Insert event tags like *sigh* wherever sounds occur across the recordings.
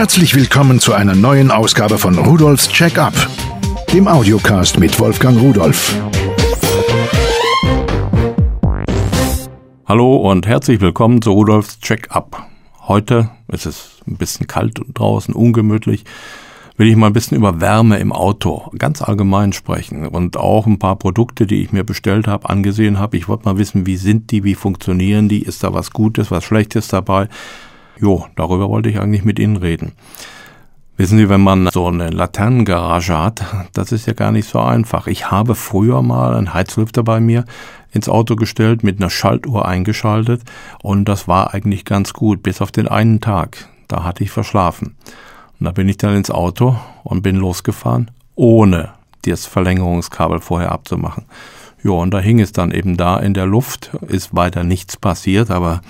Herzlich willkommen zu einer neuen Ausgabe von Rudolfs Check-up, dem Audiocast mit Wolfgang Rudolf. Hallo und herzlich willkommen zu Rudolfs Check-up. Heute ist es ein bisschen kalt draußen, ungemütlich. Will ich mal ein bisschen über Wärme im Auto ganz allgemein sprechen und auch ein paar Produkte, die ich mir bestellt habe, angesehen habe. Ich wollte mal wissen, wie sind die, wie funktionieren die, ist da was Gutes, was Schlechtes dabei. Jo, darüber wollte ich eigentlich mit Ihnen reden. Wissen Sie, wenn man so eine Laternengarage hat, das ist ja gar nicht so einfach. Ich habe früher mal einen Heizlüfter bei mir ins Auto gestellt, mit einer Schaltuhr eingeschaltet und das war eigentlich ganz gut, bis auf den einen Tag. Da hatte ich verschlafen. Und da bin ich dann ins Auto und bin losgefahren, ohne das Verlängerungskabel vorher abzumachen. Ja, und da hing es dann eben da in der Luft, ist weiter nichts passiert, aber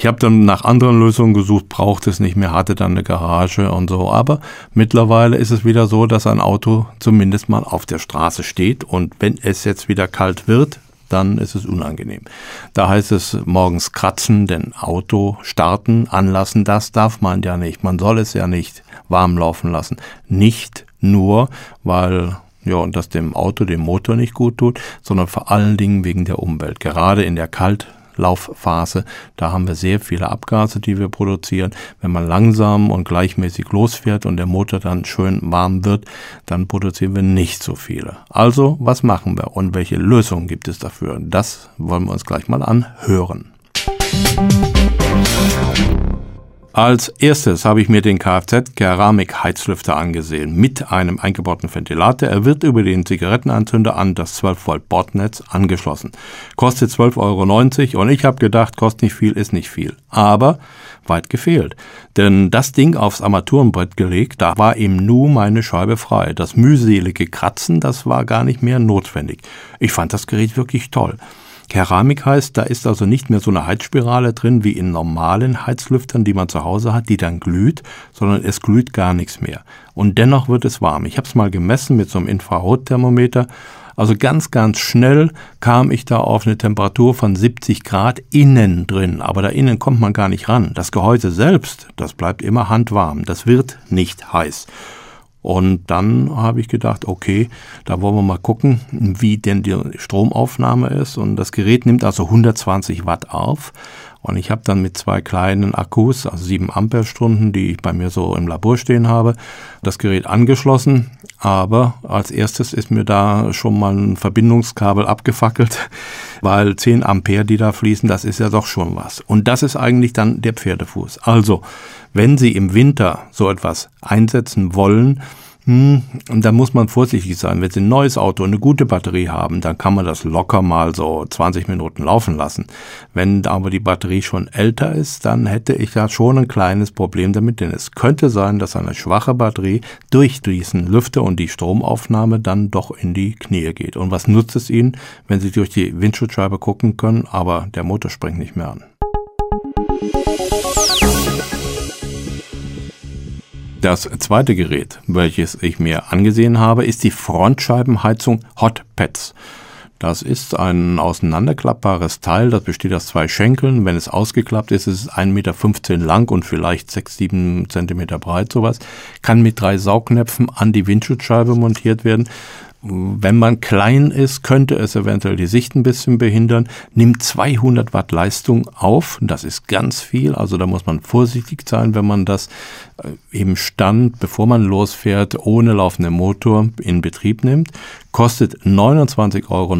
ich habe dann nach anderen Lösungen gesucht, braucht es nicht mehr, hatte dann eine Garage und so. Aber mittlerweile ist es wieder so, dass ein Auto zumindest mal auf der Straße steht und wenn es jetzt wieder kalt wird, dann ist es unangenehm. Da heißt es morgens kratzen, denn Auto starten, anlassen, das darf man ja nicht. Man soll es ja nicht warm laufen lassen. Nicht nur, weil ja, und das dem Auto, dem Motor nicht gut tut, sondern vor allen Dingen wegen der Umwelt. Gerade in der Kalt Laufphase. Da haben wir sehr viele Abgase, die wir produzieren. Wenn man langsam und gleichmäßig losfährt und der Motor dann schön warm wird, dann produzieren wir nicht so viele. Also, was machen wir und welche Lösungen gibt es dafür? Das wollen wir uns gleich mal anhören. Als erstes habe ich mir den Kfz-Keramik-Heizlüfter angesehen mit einem eingebauten Ventilator. Er wird über den Zigarettenanzünder an das 12 Volt Bordnetz angeschlossen. Kostet 12,90 Euro und ich habe gedacht, kostet nicht viel, ist nicht viel. Aber weit gefehlt. Denn das Ding aufs Armaturenbrett gelegt, da war ihm nur meine Scheibe frei. Das mühselige Kratzen, das war gar nicht mehr notwendig. Ich fand das Gerät wirklich toll. Keramik heißt, da ist also nicht mehr so eine Heizspirale drin wie in normalen Heizlüftern, die man zu Hause hat, die dann glüht, sondern es glüht gar nichts mehr. Und dennoch wird es warm. Ich habe es mal gemessen mit so einem Infrarotthermometer. Also ganz, ganz schnell kam ich da auf eine Temperatur von 70 Grad innen drin. Aber da innen kommt man gar nicht ran. Das Gehäuse selbst, das bleibt immer handwarm. Das wird nicht heiß. Und dann habe ich gedacht, okay, da wollen wir mal gucken, wie denn die Stromaufnahme ist. Und das Gerät nimmt also 120 Watt auf. Und ich habe dann mit zwei kleinen Akkus, also sieben Ampere-Stunden, die ich bei mir so im Labor stehen habe, das Gerät angeschlossen. Aber als erstes ist mir da schon mal ein Verbindungskabel abgefackelt, *laughs* weil 10 Ampere, die da fließen, das ist ja doch schon was. Und das ist eigentlich dann der Pferdefuß. Also, wenn Sie im Winter so etwas einsetzen wollen, hm, da muss man vorsichtig sein. Wenn Sie ein neues Auto und eine gute Batterie haben, dann kann man das locker mal so 20 Minuten laufen lassen. Wenn aber die Batterie schon älter ist, dann hätte ich da schon ein kleines Problem damit, denn es könnte sein, dass eine schwache Batterie durch diesen Lüfter und die Stromaufnahme dann doch in die Knie geht. Und was nutzt es Ihnen, wenn Sie durch die Windschutzscheibe gucken können, aber der Motor springt nicht mehr an? Das zweite Gerät, welches ich mir angesehen habe, ist die Frontscheibenheizung Hot Pets. Das ist ein auseinanderklappbares Teil, das besteht aus zwei Schenkeln. Wenn es ausgeklappt ist, ist es 1,15 Meter lang und vielleicht 6, 7 Zentimeter breit, sowas. Kann mit drei Saugnäpfen an die Windschutzscheibe montiert werden. Wenn man klein ist, könnte es eventuell die Sicht ein bisschen behindern. Nimmt 200 Watt Leistung auf. Das ist ganz viel. Also da muss man vorsichtig sein, wenn man das äh, im Stand, bevor man losfährt, ohne laufenden Motor in Betrieb nimmt. Kostet 29,90 Euro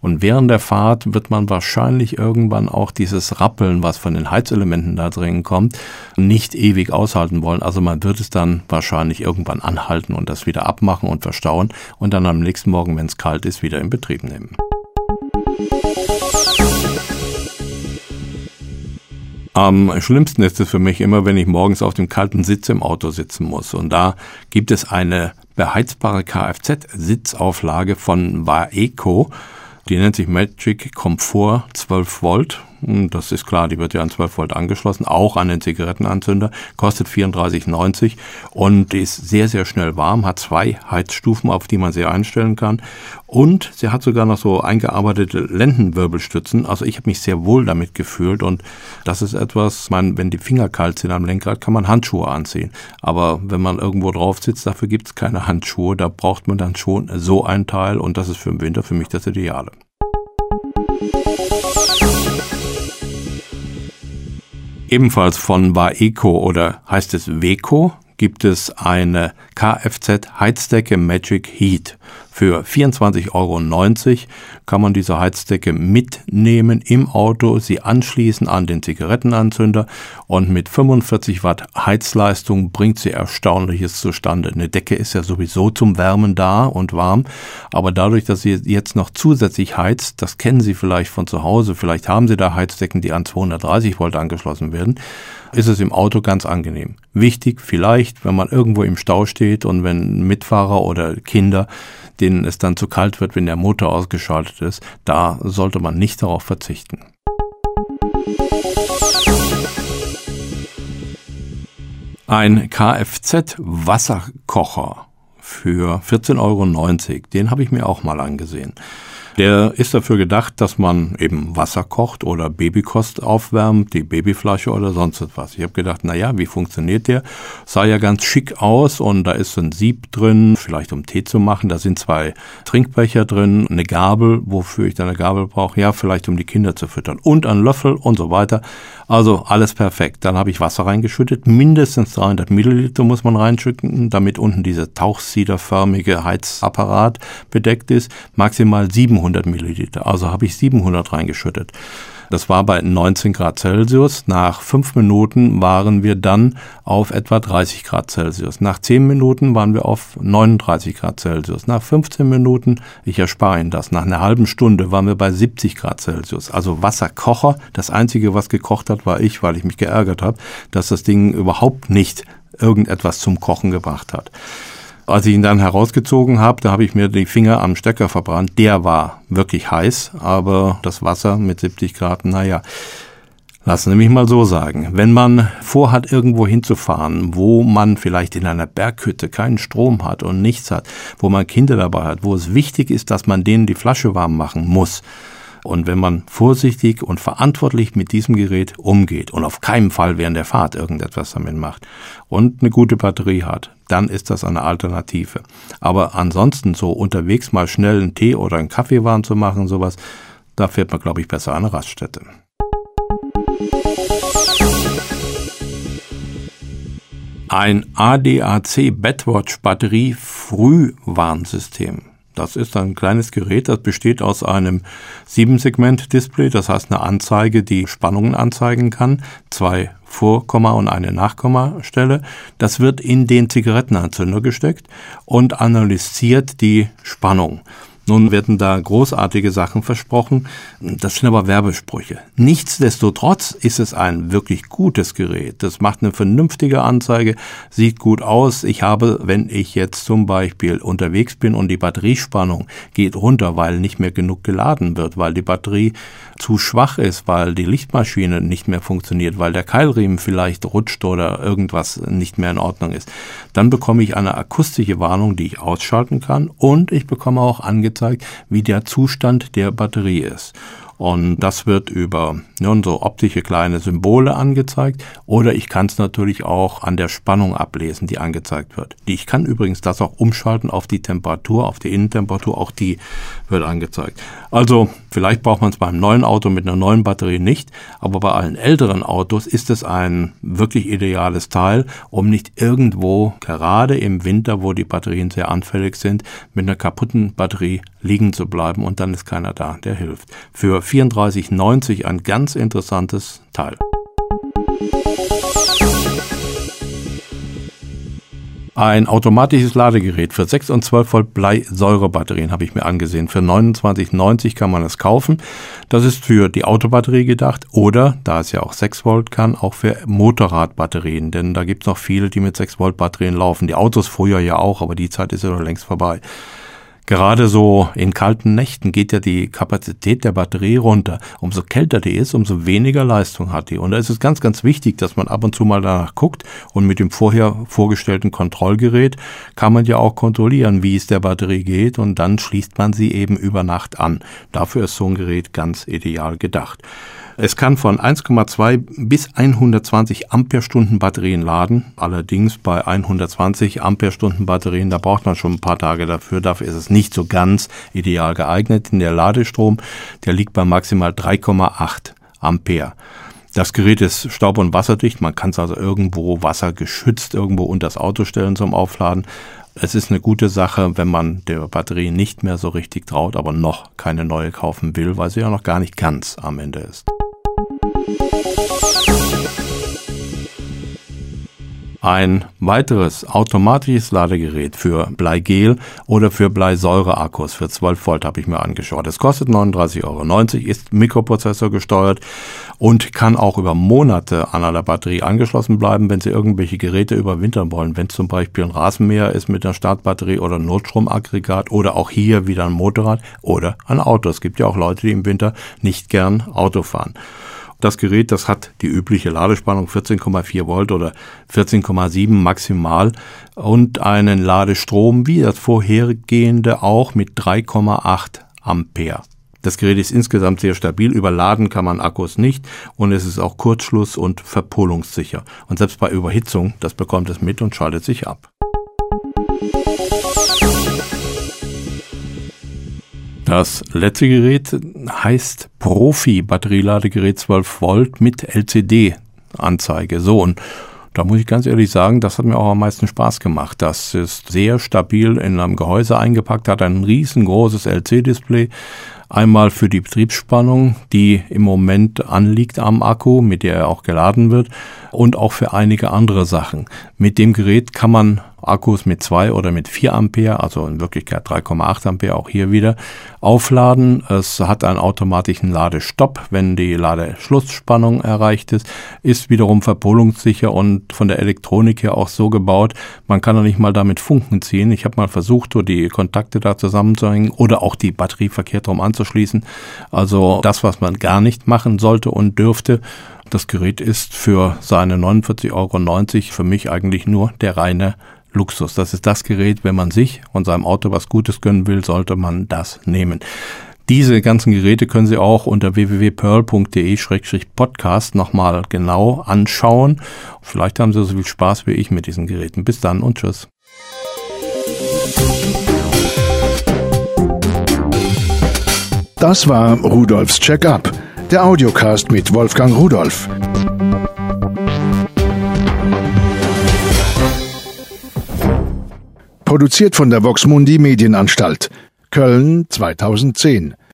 und während der Fahrt wird man wahrscheinlich irgendwann auch dieses Rappeln, was von den Heizelementen da drin kommt, nicht ewig aushalten wollen. Also man wird es dann wahrscheinlich irgendwann anhalten und das wieder abmachen und verstauen und dann am nächsten Morgen, wenn es kalt ist, wieder in Betrieb nehmen. Am schlimmsten ist es für mich immer, wenn ich morgens auf dem kalten Sitz im Auto sitzen muss. Und da gibt es eine beheizbare Kfz-Sitzauflage von Vaeco. Die nennt sich Magic Comfort 12 Volt das ist klar, die wird ja an 12 Volt angeschlossen, auch an den Zigarettenanzünder, kostet 34,90 und ist sehr, sehr schnell warm, hat zwei Heizstufen, auf die man sie einstellen kann und sie hat sogar noch so eingearbeitete Lendenwirbelstützen. Also ich habe mich sehr wohl damit gefühlt und das ist etwas, man, wenn die Finger kalt sind am Lenkrad, kann man Handschuhe anziehen. Aber wenn man irgendwo drauf sitzt, dafür gibt es keine Handschuhe, da braucht man dann schon so ein Teil und das ist für den Winter für mich das Ideale. Ebenfalls von Waeco oder heißt es Weco gibt es eine Kfz Heizdecke Magic Heat. Für 24,90 Euro kann man diese Heizdecke mitnehmen im Auto, sie anschließen an den Zigarettenanzünder und mit 45 Watt Heizleistung bringt sie Erstaunliches zustande. Eine Decke ist ja sowieso zum Wärmen da und warm, aber dadurch, dass sie jetzt noch zusätzlich heizt, das kennen Sie vielleicht von zu Hause, vielleicht haben Sie da Heizdecken, die an 230 Volt angeschlossen werden, ist es im Auto ganz angenehm. Wichtig vielleicht, wenn man irgendwo im Stau steht und wenn Mitfahrer oder Kinder denen es dann zu kalt wird, wenn der Motor ausgeschaltet ist, da sollte man nicht darauf verzichten. Ein Kfz-Wasserkocher für 14,90 Euro, den habe ich mir auch mal angesehen. Der ist dafür gedacht, dass man eben Wasser kocht oder Babykost aufwärmt, die Babyflasche oder sonst etwas. Ich habe gedacht, na ja, wie funktioniert der? Sah ja ganz schick aus und da ist ein Sieb drin, vielleicht um Tee zu machen. Da sind zwei Trinkbecher drin, eine Gabel, wofür ich dann eine Gabel brauche. Ja, vielleicht um die Kinder zu füttern und ein Löffel und so weiter. Also alles perfekt. Dann habe ich Wasser reingeschüttet. Mindestens 300 Milliliter muss man reinschütten, damit unten dieser tauchsiederförmige Heizapparat bedeckt ist. Maximal 700 700 Milliliter. Also habe ich 700 reingeschüttet. Das war bei 19 Grad Celsius. Nach fünf Minuten waren wir dann auf etwa 30 Grad Celsius. Nach zehn Minuten waren wir auf 39 Grad Celsius. Nach 15 Minuten, ich erspare Ihnen das, nach einer halben Stunde waren wir bei 70 Grad Celsius. Also Wasserkocher. Das Einzige, was gekocht hat, war ich, weil ich mich geärgert habe, dass das Ding überhaupt nicht irgendetwas zum Kochen gebracht hat. Als ich ihn dann herausgezogen habe, da habe ich mir die Finger am Stecker verbrannt. Der war wirklich heiß, aber das Wasser mit 70 Grad, naja. Lassen Sie mich mal so sagen. Wenn man vorhat, irgendwo hinzufahren, wo man vielleicht in einer Berghütte keinen Strom hat und nichts hat, wo man Kinder dabei hat, wo es wichtig ist, dass man denen die Flasche warm machen muss, und wenn man vorsichtig und verantwortlich mit diesem Gerät umgeht und auf keinen Fall während der Fahrt irgendetwas damit macht und eine gute Batterie hat, dann ist das eine Alternative. Aber ansonsten so unterwegs mal schnell einen Tee oder einen Kaffee warm zu machen, sowas, da fährt man, glaube ich, besser an eine Raststätte. Ein ADAC Bedwatch Batterie Frühwarnsystem. Das ist ein kleines Gerät, das besteht aus einem 7-Segment-Display, das heißt eine Anzeige, die Spannungen anzeigen kann, zwei Vorkomma und eine Nachkommastelle. Das wird in den Zigarettenanzünder gesteckt und analysiert die Spannung. Nun werden da großartige Sachen versprochen. Das sind aber Werbesprüche. Nichtsdestotrotz ist es ein wirklich gutes Gerät. Das macht eine vernünftige Anzeige, sieht gut aus. Ich habe, wenn ich jetzt zum Beispiel unterwegs bin und die Batteriespannung geht runter, weil nicht mehr genug geladen wird, weil die Batterie zu schwach ist, weil die Lichtmaschine nicht mehr funktioniert, weil der Keilriemen vielleicht rutscht oder irgendwas nicht mehr in Ordnung ist, dann bekomme ich eine akustische Warnung, die ich ausschalten kann und ich bekomme auch angezeigt, wie der Zustand der Batterie ist. Und das wird über nun, so optische kleine Symbole angezeigt. Oder ich kann es natürlich auch an der Spannung ablesen, die angezeigt wird. Ich kann übrigens das auch umschalten auf die Temperatur, auf die Innentemperatur. Auch die wird angezeigt. Also vielleicht braucht man es beim neuen Auto mit einer neuen Batterie nicht. Aber bei allen älteren Autos ist es ein wirklich ideales Teil, um nicht irgendwo, gerade im Winter, wo die Batterien sehr anfällig sind, mit einer kaputten Batterie liegen zu bleiben und dann ist keiner da, der hilft. Für 34,90 ein ganz interessantes Teil. Ein automatisches Ladegerät für 6 und 12 Volt Bleisäurebatterien habe ich mir angesehen. Für 29,90 kann man es kaufen. Das ist für die Autobatterie gedacht oder, da es ja auch 6 Volt kann, auch für Motorradbatterien. Denn da gibt es noch viele, die mit 6 Volt Batterien laufen. Die Autos früher ja auch, aber die Zeit ist ja noch längst vorbei. Gerade so in kalten Nächten geht ja die Kapazität der Batterie runter. Umso kälter die ist, umso weniger Leistung hat die. Und da ist es ganz, ganz wichtig, dass man ab und zu mal danach guckt. Und mit dem vorher vorgestellten Kontrollgerät kann man ja auch kontrollieren, wie es der Batterie geht. Und dann schließt man sie eben über Nacht an. Dafür ist so ein Gerät ganz ideal gedacht. Es kann von 1,2 bis 120 Ampere-Stunden Batterien laden. Allerdings bei 120 Ampere-Stunden Batterien, da braucht man schon ein paar Tage dafür. Dafür ist es nicht so ganz ideal geeignet. In der Ladestrom, der liegt bei maximal 3,8 Ampere. Das Gerät ist staub- und wasserdicht. Man kann es also irgendwo wassergeschützt irgendwo unter das Auto stellen zum Aufladen. Es ist eine gute Sache, wenn man der Batterie nicht mehr so richtig traut, aber noch keine neue kaufen will, weil sie ja noch gar nicht ganz am Ende ist. Ein weiteres automatisches Ladegerät für Bleigel oder für Bleisäureakkus für 12 Volt habe ich mir angeschaut. Es kostet 39,90 Euro, ist Mikroprozessor gesteuert und kann auch über Monate an einer Batterie angeschlossen bleiben, wenn Sie irgendwelche Geräte überwintern wollen. Wenn es zum Beispiel ein Rasenmäher ist mit einer Startbatterie oder Notstromaggregat oder auch hier wieder ein Motorrad oder ein Auto. Es gibt ja auch Leute, die im Winter nicht gern Auto fahren. Das Gerät, das hat die übliche Ladespannung 14,4 Volt oder 14,7 maximal und einen Ladestrom wie das vorhergehende auch mit 3,8 Ampere. Das Gerät ist insgesamt sehr stabil, überladen kann man Akkus nicht und es ist auch Kurzschluss und verpolungssicher. Und selbst bei Überhitzung, das bekommt es mit und schaltet sich ab. Das letzte Gerät heißt Profi Batterieladegerät 12 Volt mit LCD-Anzeige. So, und da muss ich ganz ehrlich sagen, das hat mir auch am meisten Spaß gemacht. Das ist sehr stabil in einem Gehäuse eingepackt, hat ein riesengroßes LC-Display. Einmal für die Betriebsspannung, die im Moment anliegt am Akku, mit der er auch geladen wird, und auch für einige andere Sachen. Mit dem Gerät kann man Akkus mit 2 oder mit 4 Ampere, also in Wirklichkeit 3,8 Ampere auch hier wieder, aufladen. Es hat einen automatischen Ladestopp, wenn die Ladeschlussspannung erreicht ist, ist wiederum verpolungssicher und von der Elektronik her auch so gebaut, man kann da nicht mal damit Funken ziehen. Ich habe mal versucht, so die Kontakte da zusammenzuhängen oder auch die Batterie verkehrt rum anzuschließen. Also das, was man gar nicht machen sollte und dürfte. Das Gerät ist für seine 49,90 Euro für mich eigentlich nur der reine Luxus. Das ist das Gerät, wenn man sich und seinem Auto was Gutes gönnen will, sollte man das nehmen. Diese ganzen Geräte können Sie auch unter www.pearl.de-podcast nochmal genau anschauen. Vielleicht haben Sie so viel Spaß wie ich mit diesen Geräten. Bis dann und tschüss. Das war Rudolfs Check-up, der Audiocast mit Wolfgang Rudolf. Produziert von der Voxmundi Medienanstalt. Köln 2010